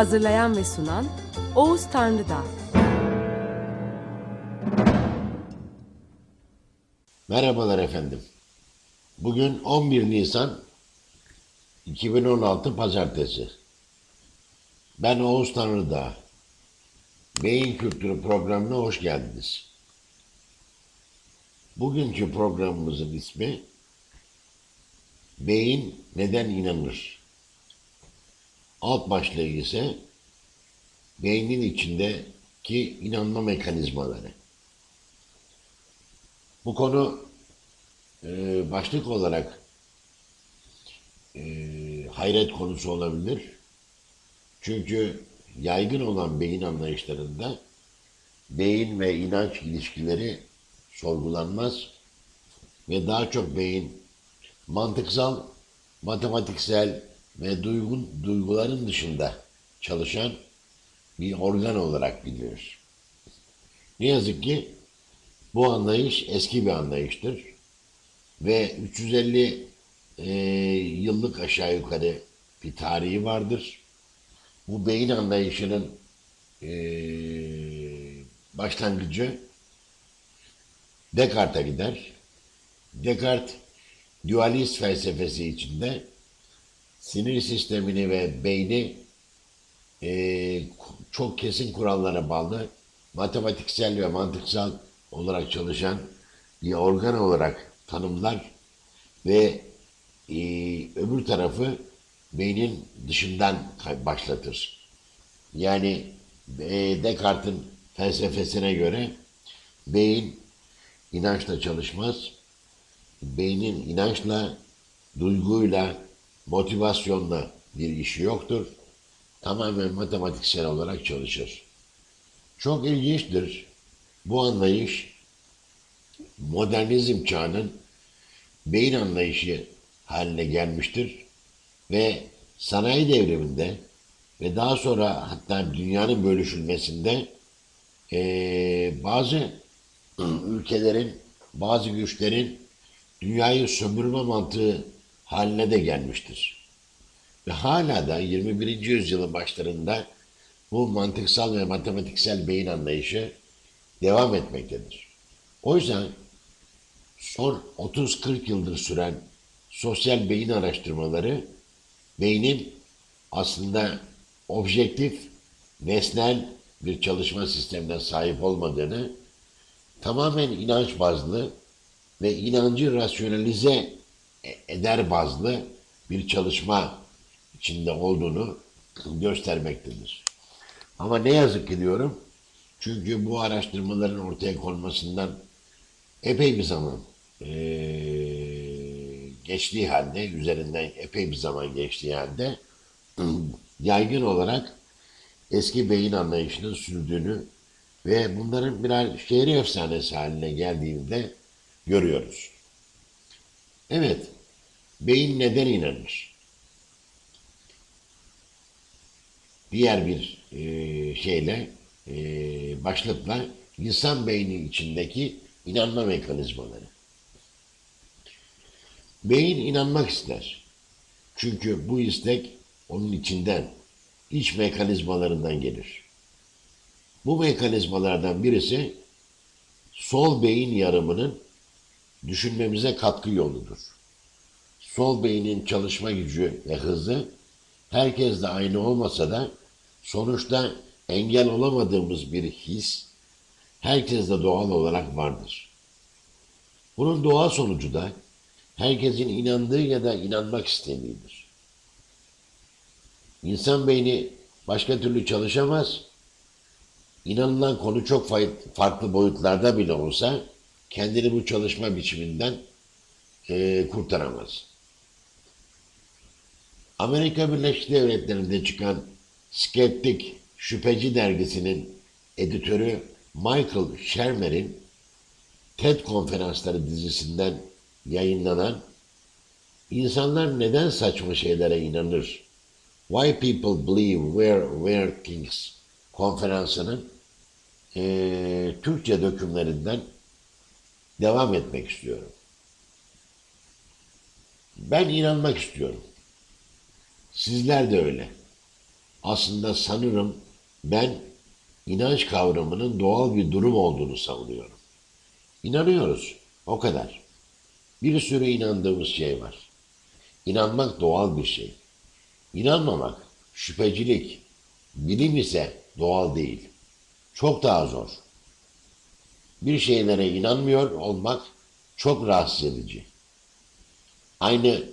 Hazırlayan ve sunan Oğuz Tanrıdağ. Merhabalar efendim. Bugün 11 Nisan 2016 Pazartesi. Ben Oğuz Tanrıdağ. Beyin Kültürü programına hoş geldiniz. Bugünkü programımızın ismi Beyin Neden İnanır? Alt başlığı ise beynin içindeki inanma mekanizmaları. Bu konu e, başlık olarak e, hayret konusu olabilir. Çünkü yaygın olan beyin anlayışlarında beyin ve inanç ilişkileri sorgulanmaz ve daha çok beyin mantıksal, matematiksel ve duygun, duyguların dışında çalışan bir organ olarak biliyoruz. Ne yazık ki bu anlayış eski bir anlayıştır ve 350 e, yıllık aşağı yukarı bir tarihi vardır. Bu beyin anlayışının e, başlangıcı Descartes'e gider. Descartes dualist felsefesi içinde sinir sistemini ve beyni e, çok kesin kurallara bağlı matematiksel ve mantıksal olarak çalışan bir organ olarak tanımlar ve e, öbür tarafı beynin dışından başlatır. Yani e, Descartes'in felsefesine göre beyin inançla çalışmaz. Beynin inançla, duyguyla, motivasyonla bir işi yoktur. Tamamen matematiksel olarak çalışır. Çok ilginçtir. Bu anlayış modernizm çağının beyin anlayışı haline gelmiştir ve sanayi devriminde ve daha sonra hatta dünyanın bölüşülmesinde e, bazı ülkelerin, bazı güçlerin dünyayı sömürme mantığı haline de gelmiştir. Ve hala da 21. yüzyılın başlarında bu mantıksal ve matematiksel beyin anlayışı devam etmektedir. O yüzden son 30-40 yıldır süren sosyal beyin araştırmaları beynin aslında objektif, nesnel bir çalışma sistemine sahip olmadığını, tamamen inanç bazlı ve inancı rasyonalize eder bazlı bir çalışma içinde olduğunu göstermektedir. Ama ne yazık ki diyorum, çünkü bu araştırmaların ortaya konmasından epey bir zaman e, geçtiği halde, üzerinden epey bir zaman geçtiği halde yaygın olarak eski beyin anlayışının sürdüğünü ve bunların birer şehri efsanesi haline geldiğinde görüyoruz. Evet, beyin neden inanır? Diğer bir e, şeyle, e, başlıkla insan beyni içindeki inanma mekanizmaları. Beyin inanmak ister. Çünkü bu istek onun içinden, iç mekanizmalarından gelir. Bu mekanizmalardan birisi sol beyin yarımının düşünmemize katkı yoludur. Sol beynin çalışma gücü ve hızı herkes de aynı olmasa da sonuçta engel olamadığımız bir his herkeste doğal olarak vardır. Bunun doğal sonucu da herkesin inandığı ya da inanmak istediğidir. İnsan beyni başka türlü çalışamaz. İnanılan konu çok farklı boyutlarda bile olsa kendini bu çalışma biçiminden e, kurtaramaz. Amerika Birleşik Devletleri'nde çıkan Skeptik Şüpheci dergisinin editörü Michael Shermer'in TED konferansları dizisinden yayınlanan İnsanlar neden saçma şeylere inanır? Why People Believe We're Weird Things konferansının e, Türkçe dökümlerinden devam etmek istiyorum. Ben inanmak istiyorum. Sizler de öyle. Aslında sanırım ben inanç kavramının doğal bir durum olduğunu savunuyorum. İnanıyoruz. O kadar. Bir sürü inandığımız şey var. İnanmak doğal bir şey. İnanmamak şüphecilik. Bilim ise doğal değil. Çok daha zor. Bir şeylere inanmıyor olmak çok rahatsız edici. Aynı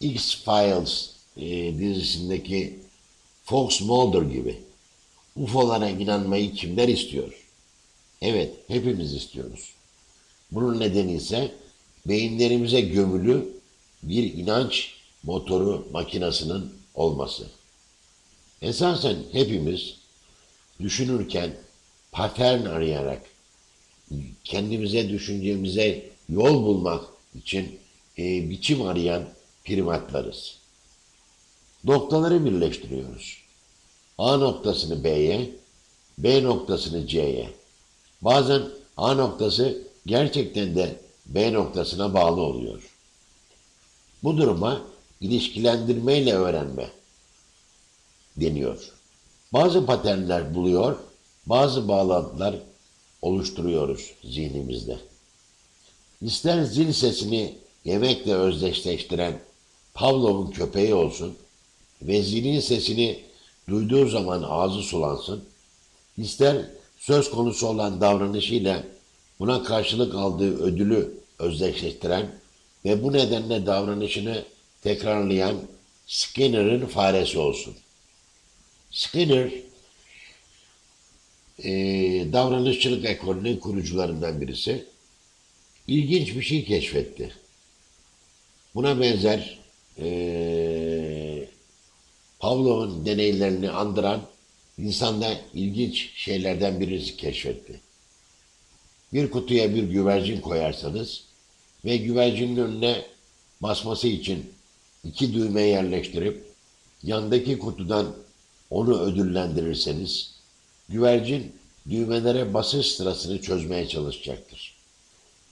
X-Files e, dizisindeki Fox Mulder gibi. UFO'lara inanmayı kimler istiyor? Evet, hepimiz istiyoruz. Bunun nedeni ise beyinlerimize gömülü bir inanç motoru makinasının olması. Esasen hepimiz düşünürken patern arayarak kendimize düşüncemize yol bulmak için e, biçim arayan primatlarız. Noktaları birleştiriyoruz. A noktasını B'ye, B noktasını C'ye. Bazen A noktası gerçekten de B noktasına bağlı oluyor. Bu duruma ilişkilendirmeyle öğrenme deniyor. Bazı paternler buluyor, bazı bağlantılar oluşturuyoruz zihnimizde. İster zil sesini yemekle özdeşleştiren Pavlov'un köpeği olsun ve zilin sesini duyduğu zaman ağzı sulansın, ister söz konusu olan davranışıyla buna karşılık aldığı ödülü özdeşleştiren ve bu nedenle davranışını tekrarlayan Skinner'ın faresi olsun. Skinner e, davranışçılık ekolünün kurucularından birisi. İlginç bir şey keşfetti. Buna benzer e, Pavlov'un deneylerini andıran insanda ilginç şeylerden birisi keşfetti. Bir kutuya bir güvercin koyarsanız ve güvercinin önüne basması için iki düğme yerleştirip yandaki kutudan onu ödüllendirirseniz güvercin düğmelere basış sırasını çözmeye çalışacaktır.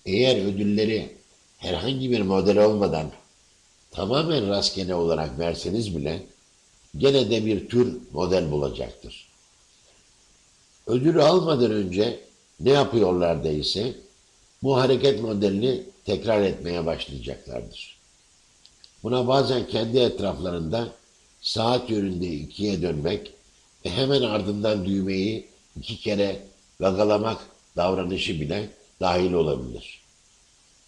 Eğer ödülleri herhangi bir model olmadan tamamen rastgele olarak verseniz bile gene de bir tür model bulacaktır. Ödülü almadan önce ne yapıyorlar ise bu hareket modelini tekrar etmeye başlayacaklardır. Buna bazen kendi etraflarında saat yönünde ikiye dönmek hemen ardından düğmeyi iki kere gagalamak davranışı bile dahil olabilir.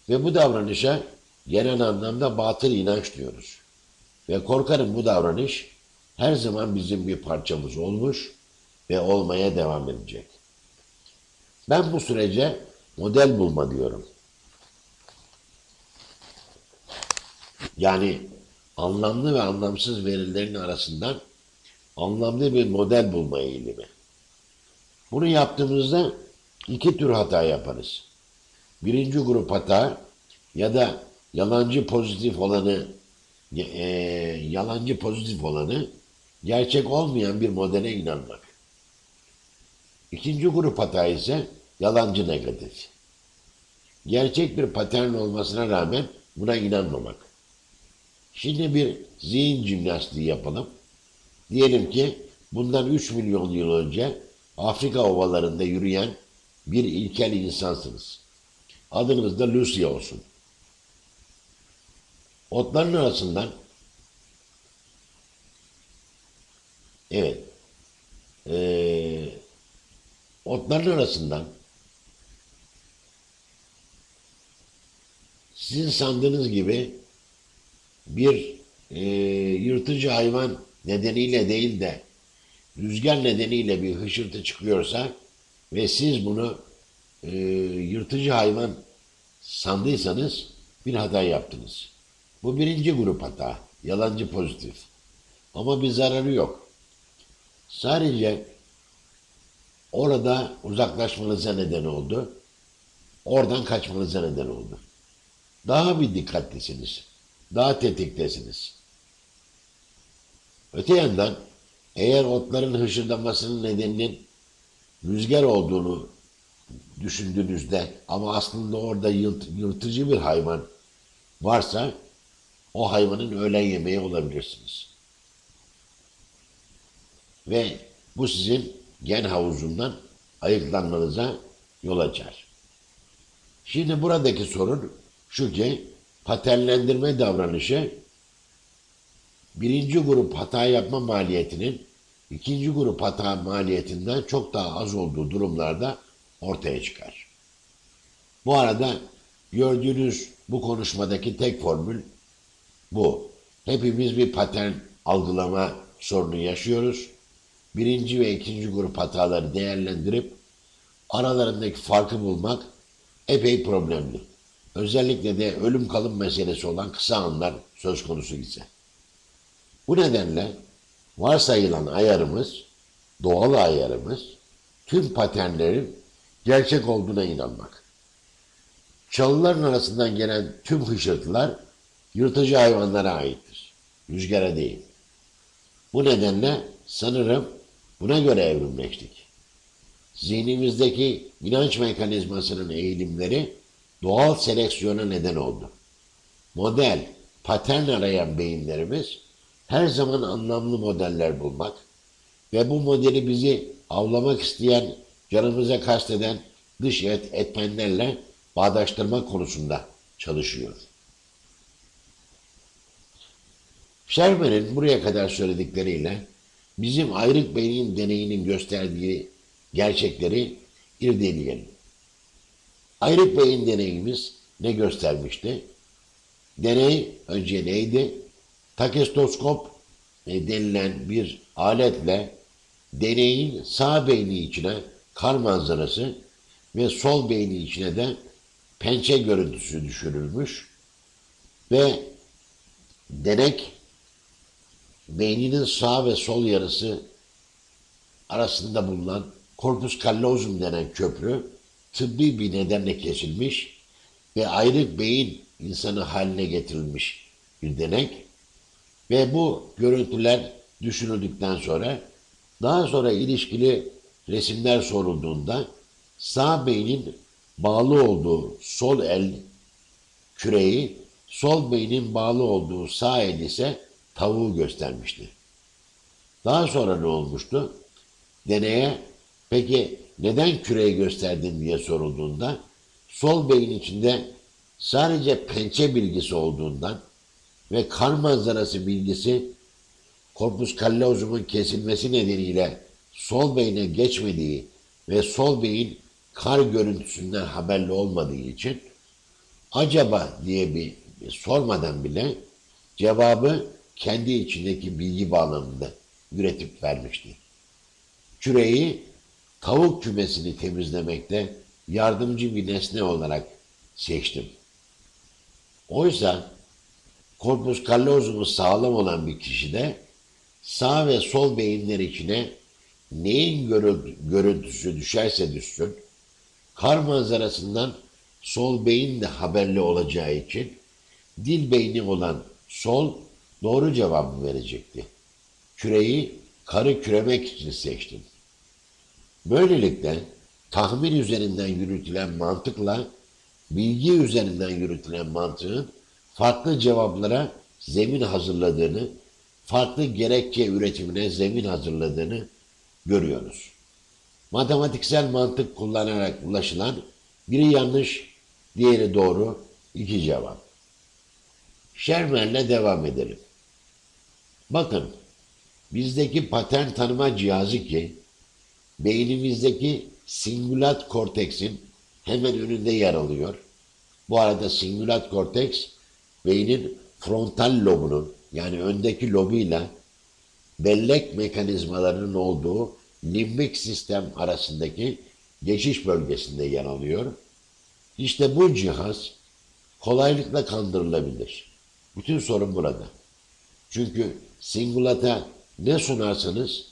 Ve bu davranışa genel anlamda batıl inanç diyoruz. Ve korkarım bu davranış her zaman bizim bir parçamız olmuş ve olmaya devam edecek. Ben bu sürece model bulma diyorum. Yani anlamlı ve anlamsız verilerin arasından anlamlı bir model bulma eğilimi. Bunu yaptığımızda iki tür hata yaparız. Birinci grup hata ya da yalancı pozitif olanı e, yalancı pozitif olanı gerçek olmayan bir modele inanmak. İkinci grup hata ise yalancı negatif. Gerçek bir patern olmasına rağmen buna inanmamak. Şimdi bir zihin jimnastiği yapalım. Diyelim ki bundan 3 milyon yıl önce Afrika ovalarında yürüyen bir ilkel insansınız. Adınız da Lucia olsun. Otların arasından evet ee, otların arasından sizin sandığınız gibi bir e, yırtıcı hayvan nedeniyle değil de rüzgar nedeniyle bir hışırtı çıkıyorsa ve siz bunu e, yırtıcı hayvan sandıysanız bir hata yaptınız. Bu birinci grup hata. Yalancı pozitif. Ama bir zararı yok. Sadece orada uzaklaşmanıza neden oldu. Oradan kaçmanıza neden oldu. Daha bir dikkatlisiniz. Daha tetiktesiniz. Öte yandan eğer otların hışırdamasının nedeninin rüzgar olduğunu düşündüğünüzde ama aslında orada yırt, yırtıcı bir hayvan varsa o hayvanın öğlen yemeği olabilirsiniz. Ve bu sizin gen havuzundan ayıklanmanıza yol açar. Şimdi buradaki sorun şu ki paternlendirme davranışı birinci grup hata yapma maliyetinin ikinci grup hata maliyetinden çok daha az olduğu durumlarda ortaya çıkar. Bu arada gördüğünüz bu konuşmadaki tek formül bu. Hepimiz bir patern algılama sorunu yaşıyoruz. Birinci ve ikinci grup hataları değerlendirip aralarındaki farkı bulmak epey problemli. Özellikle de ölüm kalım meselesi olan kısa anlar söz konusu ise. Bu nedenle varsayılan ayarımız, doğal ayarımız tüm paternlerin gerçek olduğuna inanmak. Çalıların arasından gelen tüm hışırtılar yırtıcı hayvanlara aittir. Rüzgara değil. Bu nedenle sanırım buna göre evrimleştik. Zihnimizdeki inanç mekanizmasının eğilimleri doğal seleksiyona neden oldu. Model, patern arayan beyinlerimiz her zaman anlamlı modeller bulmak ve bu modeli bizi avlamak isteyen, canımıza kasteden dış et, etmenlerle bağdaştırma konusunda çalışıyor. Sherman'ın buraya kadar söyledikleriyle bizim ayrık beynin deneyinin gösterdiği gerçekleri irdeleyelim. Ayrık beyin deneyimiz ne göstermişti? Deney önce neydi? Takestoskop e, denilen bir aletle deneyin sağ beyni içine kar manzarası ve sol beyni içine de pençe görüntüsü düşürülmüş ve denek beyninin sağ ve sol yarısı arasında bulunan korpus callosum denen köprü tıbbi bir nedenle kesilmiş ve ayrık beyin insanı haline getirilmiş bir denek ve bu görüntüler düşünüldükten sonra daha sonra ilişkili resimler sorulduğunda sağ beynin bağlı olduğu sol el küreği, sol beynin bağlı olduğu sağ el ise tavuğu göstermişti. Daha sonra ne olmuştu? Deneye peki neden küreği gösterdin diye sorulduğunda sol beyin içinde sadece pençe bilgisi olduğundan ve kar manzarası bilgisi korpus callosum'un kesilmesi nedeniyle sol beyne geçmediği ve sol beyin kar görüntüsünden haberli olmadığı için acaba diye bir sormadan bile cevabı kendi içindeki bilgi bağlamında üretip vermişti. Küreyi tavuk kümesini temizlemekte yardımcı bir nesne olarak seçtim. Oysa korpus callosum'u sağlam olan bir kişide sağ ve sol beyinler içine neyin görüntüsü düşerse düşsün, kar manzarasından sol beyin de haberli olacağı için dil beyni olan sol doğru cevabı verecekti. Küreyi karı küremek için seçtim. Böylelikle tahmin üzerinden yürütülen mantıkla bilgi üzerinden yürütülen mantığın farklı cevaplara zemin hazırladığını, farklı gerekçe üretimine zemin hazırladığını görüyoruz. Matematiksel mantık kullanarak ulaşılan biri yanlış, diğeri doğru iki cevap. Sherman'le devam edelim. Bakın, bizdeki patern tanıma cihazı ki, beynimizdeki singulat korteksin hemen önünde yer alıyor. Bu arada singulat korteks, beynin frontal lobunun yani öndeki lobuyla bellek mekanizmalarının olduğu limbik sistem arasındaki geçiş bölgesinde yer alıyor. İşte bu cihaz kolaylıkla kandırılabilir. Bütün sorun burada. Çünkü singulata ne sunarsanız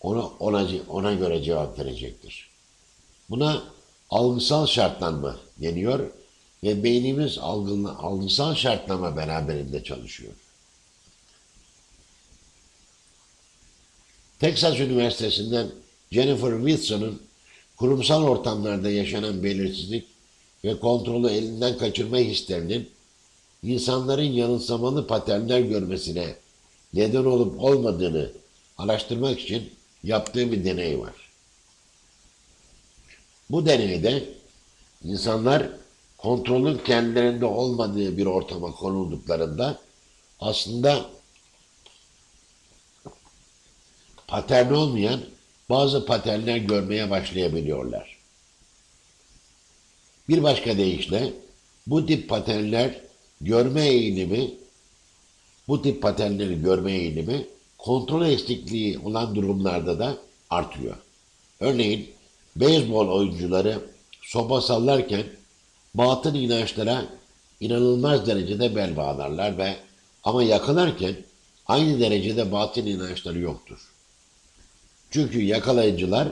ona, ona, ona göre cevap verecektir. Buna algısal şartlanma deniyor ve beynimiz algı, algısal şartlama beraberinde çalışıyor. Texas Üniversitesi'nden Jennifer Wilson'ın kurumsal ortamlarda yaşanan belirsizlik ve kontrolü elinden kaçırma hislerinin insanların yanılsamalı paternler görmesine neden olup olmadığını araştırmak için yaptığı bir deney var. Bu deneyde insanlar kontrolün kendilerinde olmadığı bir ortama konulduklarında aslında patern olmayan bazı paternler görmeye başlayabiliyorlar. Bir başka deyişle bu tip paternler görme eğilimi bu tip paternleri görme eğilimi kontrol eksikliği olan durumlarda da artıyor. Örneğin beyzbol oyuncuları sopa sallarken batın inançlara inanılmaz derecede bel bağlarlar ve ama yakalarken aynı derecede batın inançları yoktur. Çünkü yakalayıcılar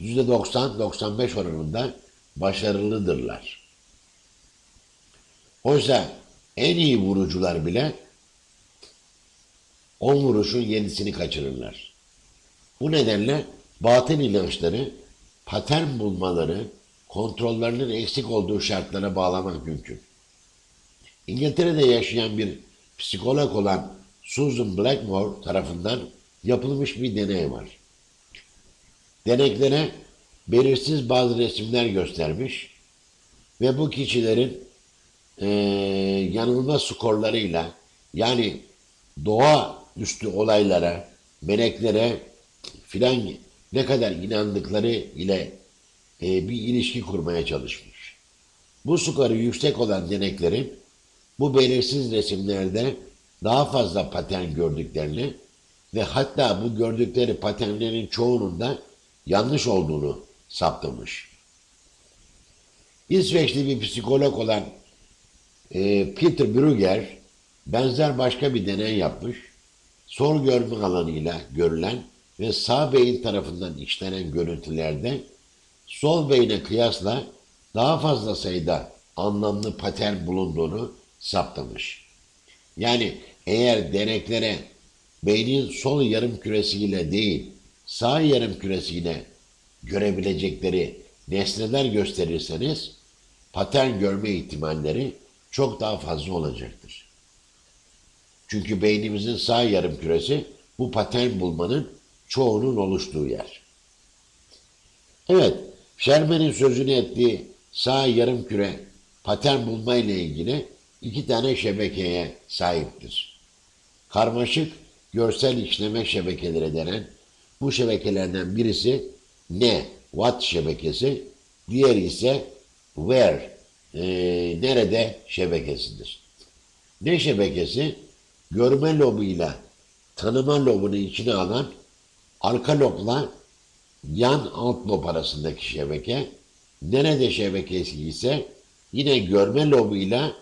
%90-95 oranında başarılıdırlar. Oysa en iyi vurucular bile 10 vuruşun yedisini kaçırırlar. Bu nedenle batın inançları patern bulmaları, kontrollerinin eksik olduğu şartlara bağlamak mümkün. İngiltere'de yaşayan bir psikolog olan Susan Blackmore tarafından yapılmış bir deney var. Deneklere belirsiz bazı resimler göstermiş ve bu kişilerin e, yanılma skorlarıyla yani doğa üstü olaylara, meleklere filan ne kadar inandıkları ile e, bir ilişki kurmaya çalışmış. Bu skoru yüksek olan deneklerin bu belirsiz resimlerde daha fazla patern gördüklerini ve hatta bu gördükleri paternlerin çoğunun da yanlış olduğunu saptamış. İsveçli bir psikolog olan e, Peter Brügger benzer başka bir deney yapmış. Sol görme alanıyla görülen ve sağ beyin tarafından işlenen görüntülerde sol beyne kıyasla daha fazla sayıda anlamlı patern bulunduğunu saptamış. Yani eğer deneklere beynin sol yarım küresiyle değil sağ yarım küresiyle görebilecekleri nesneler gösterirseniz patern görme ihtimalleri çok daha fazla olacaktır. Çünkü beynimizin sağ yarım küresi bu patern bulmanın çoğunun oluştuğu yer. Evet, Sherman'in sözünü ettiği sağ yarım küre patern bulma ile ilgili iki tane şebekeye sahiptir. Karmaşık görsel işleme şebekeleri denen bu şebekelerden birisi ne, what şebekesi, diğeri ise where, e, nerede şebekesidir. Ne şebekesi? Görme lobuyla tanıma lobunu içine alan arka lobla yan alt lob arasındaki şebeke. Nerede şebekesi ise yine görme lobuyla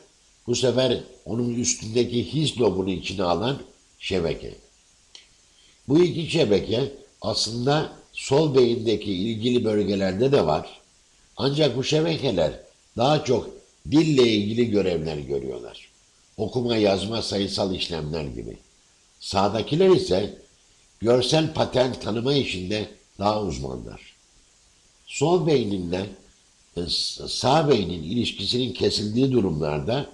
bu sefer onun üstündeki his lobunu içine alan şebeke. Bu iki şebeke aslında sol beyindeki ilgili bölgelerde de var. Ancak bu şebekeler daha çok dille ilgili görevler görüyorlar. Okuma, yazma, sayısal işlemler gibi. Sağdakiler ise görsel patern tanıma işinde daha uzmanlar. Sol beyninle e, sağ beynin ilişkisinin kesildiği durumlarda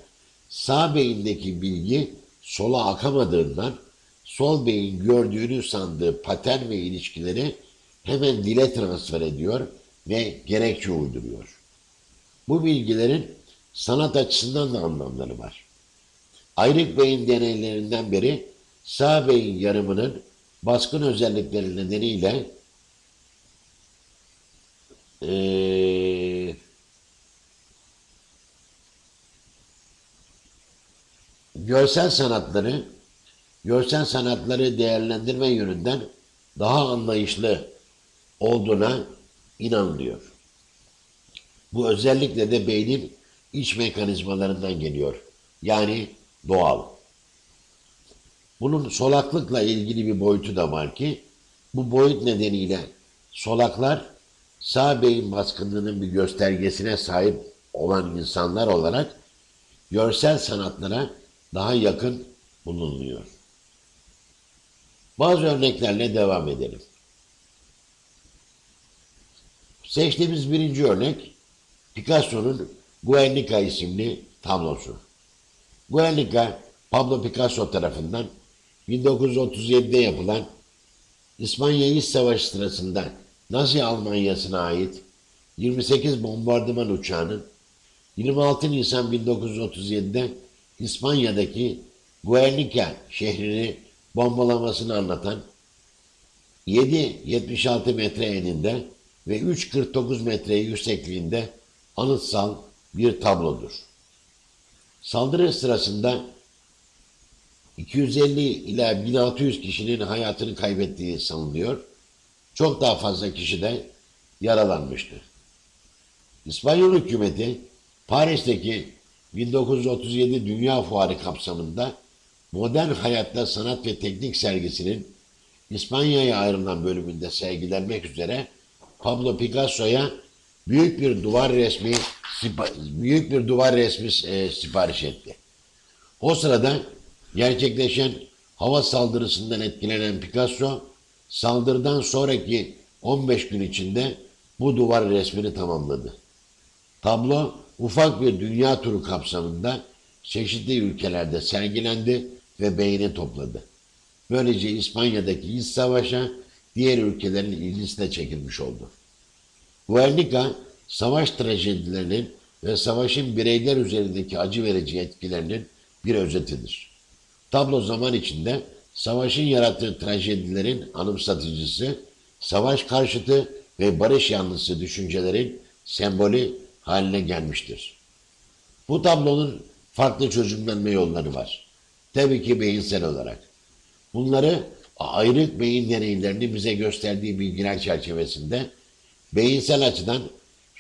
sağ beyindeki bilgi sola akamadığından sol beyin gördüğünü sandığı patern ve ilişkileri hemen dile transfer ediyor ve gerekçe uyduruyor. Bu bilgilerin sanat açısından da anlamları var. Ayrık beyin deneylerinden biri sağ beyin yarımının baskın özellikleri nedeniyle ee, görsel sanatları görsel sanatları değerlendirme yönünden daha anlayışlı olduğuna inanılıyor. Bu özellikle de beynin iç mekanizmalarından geliyor. Yani doğal. Bunun solaklıkla ilgili bir boyutu da var ki bu boyut nedeniyle solaklar sağ beyin baskınlığının bir göstergesine sahip olan insanlar olarak görsel sanatlara daha yakın bulunuyor. Bazı örneklerle devam edelim. Seçtiğimiz birinci örnek Picasso'nun Guernica isimli tablosu. Guernica, Pablo Picasso tarafından 1937'de yapılan İspanya İç Savaşı sırasında Nazi Almanyası'na ait 28 bombardıman uçağının 26 Nisan 1937'de İspanya'daki Guernica şehrini bombalamasını anlatan 7.76 metre eninde ve 3.49 metre yüksekliğinde anıtsal bir tablodur. Saldırı sırasında 250 ila 1600 kişinin hayatını kaybettiği sanılıyor. Çok daha fazla kişi de yaralanmıştı. İspanyol hükümeti Paris'teki 1937 Dünya Fuarı kapsamında modern hayatta sanat ve teknik sergisinin İspanya'ya ayrılan bölümünde sergilenmek üzere Pablo Picasso'ya büyük bir duvar resmi büyük bir duvar resmi e, sipariş etti. O sırada gerçekleşen hava saldırısından etkilenen Picasso saldırıdan sonraki 15 gün içinde bu duvar resmini tamamladı. Tablo ufak bir dünya turu kapsamında çeşitli ülkelerde sergilendi ve beğeni topladı. Böylece İspanya'daki iç savaşa diğer ülkelerin ilgisine çekilmiş oldu. Guernica, savaş trajedilerinin ve savaşın bireyler üzerindeki acı verici etkilerinin bir özetidir. Tablo zaman içinde savaşın yarattığı trajedilerin anımsatıcısı, savaş karşıtı ve barış yanlısı düşüncelerin sembolü haline gelmiştir. Bu tablonun farklı çözümlenme yolları var. Tabii ki beyinsel olarak. Bunları ayrık beyin deneylerini bize gösterdiği bilgiler çerçevesinde beyinsel açıdan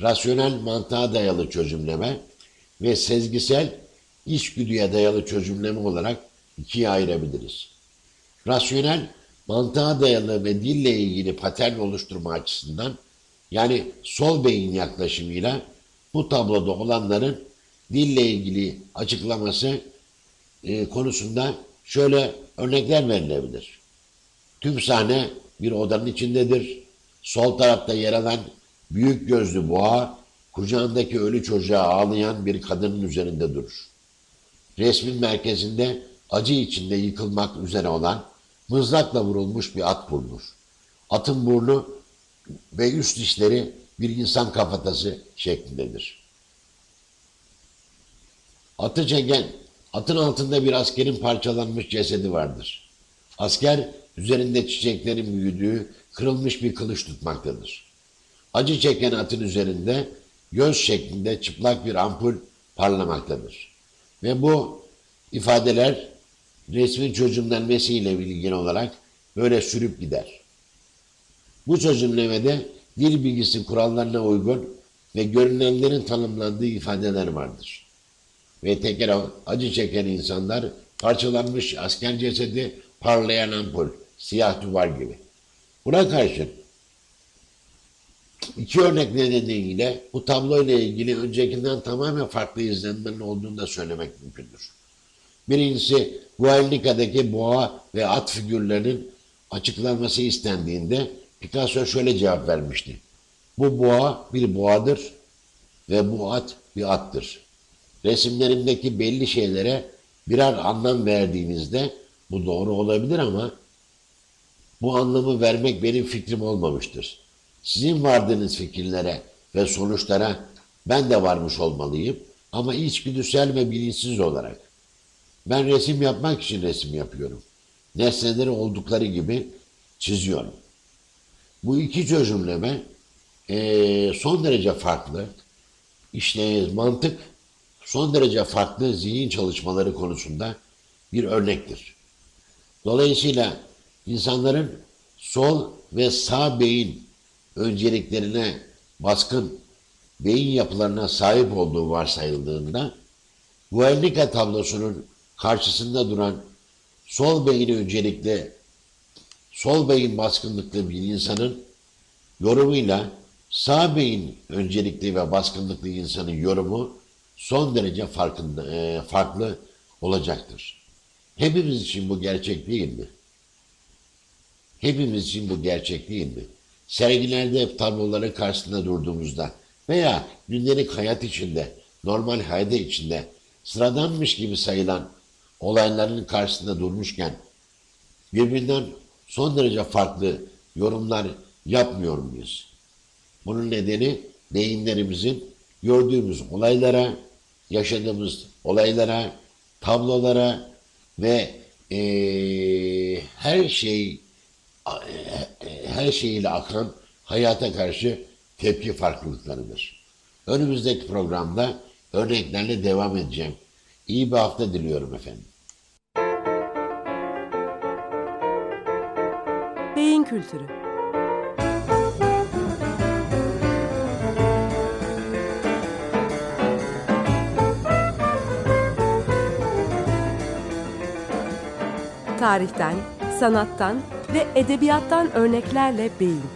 rasyonel mantığa dayalı çözümleme ve sezgisel içgüdüye dayalı çözümleme olarak ikiye ayırabiliriz. Rasyonel, mantığa dayalı ve dille ilgili patern oluşturma açısından yani sol beyin yaklaşımıyla bu tabloda olanların dille ilgili açıklaması e, konusunda şöyle örnekler verilebilir. Tüm sahne bir odanın içindedir. Sol tarafta yer alan büyük gözlü boğa kucağındaki ölü çocuğa ağlayan bir kadının üzerinde durur. Resmin merkezinde acı içinde yıkılmak üzere olan mızrakla vurulmuş bir at bulunur. Atın burnu ve üst dişleri bir insan kafatası şeklindedir. Atı çeken, atın altında bir askerin parçalanmış cesedi vardır. Asker üzerinde çiçeklerin büyüdüğü kırılmış bir kılıç tutmaktadır. Acı çeken atın üzerinde göz şeklinde çıplak bir ampul parlamaktadır. Ve bu ifadeler resmin çözümlenmesiyle ilgili olarak böyle sürüp gider. Bu çözümlemede dil bilgisi kurallarına uygun ve görünenlerin tanımlandığı ifadeler vardır. Ve tekrar acı çeken insanlar parçalanmış asker cesedi parlayan ampul, siyah duvar gibi. Buna karşın iki örnek nedeniyle bu tablo ile ilgili öncekinden tamamen farklı izlenimlerin olduğunu da söylemek mümkündür. Birincisi Guernica'daki boğa ve at figürlerinin açıklanması istendiğinde Picasso şöyle cevap vermişti. Bu boğa bir boğadır ve bu at bir attır. Resimlerimdeki belli şeylere birer anlam verdiğinizde bu doğru olabilir ama bu anlamı vermek benim fikrim olmamıştır. Sizin vardığınız fikirlere ve sonuçlara ben de varmış olmalıyım ama içgüdüsel ve bilinçsiz olarak. Ben resim yapmak için resim yapıyorum. Nesneleri oldukları gibi çiziyorum. Bu iki çözümleme e, son derece farklı. İşte mantık son derece farklı zihin çalışmaları konusunda bir örnektir. Dolayısıyla insanların sol ve sağ beyin önceliklerine baskın beyin yapılarına sahip olduğu varsayıldığında Guernica tablosunun karşısında duran sol beyni öncelikle sol beyin baskınlıklı bir insanın yorumuyla sağ beyin öncelikli ve baskınlıklı insanın yorumu son derece farkında, e, farklı olacaktır. Hepimiz için bu gerçek değil mi? Hepimiz için bu gerçek değil mi? Sergilerde tabloların karşısında durduğumuzda veya gündelik hayat içinde, normal hayat içinde sıradanmış gibi sayılan olayların karşısında durmuşken birbirinden son derece farklı yorumlar yapmıyor muyuz? Bunun nedeni beyinlerimizin gördüğümüz olaylara, yaşadığımız olaylara, tablolara ve e, her şey her şeyiyle akan hayata karşı tepki farklılıklarıdır. Önümüzdeki programda örneklerle devam edeceğim. İyi bir hafta diliyorum efendim. Beyin Kültürü Tarihten, sanattan ve edebiyattan örneklerle beyin.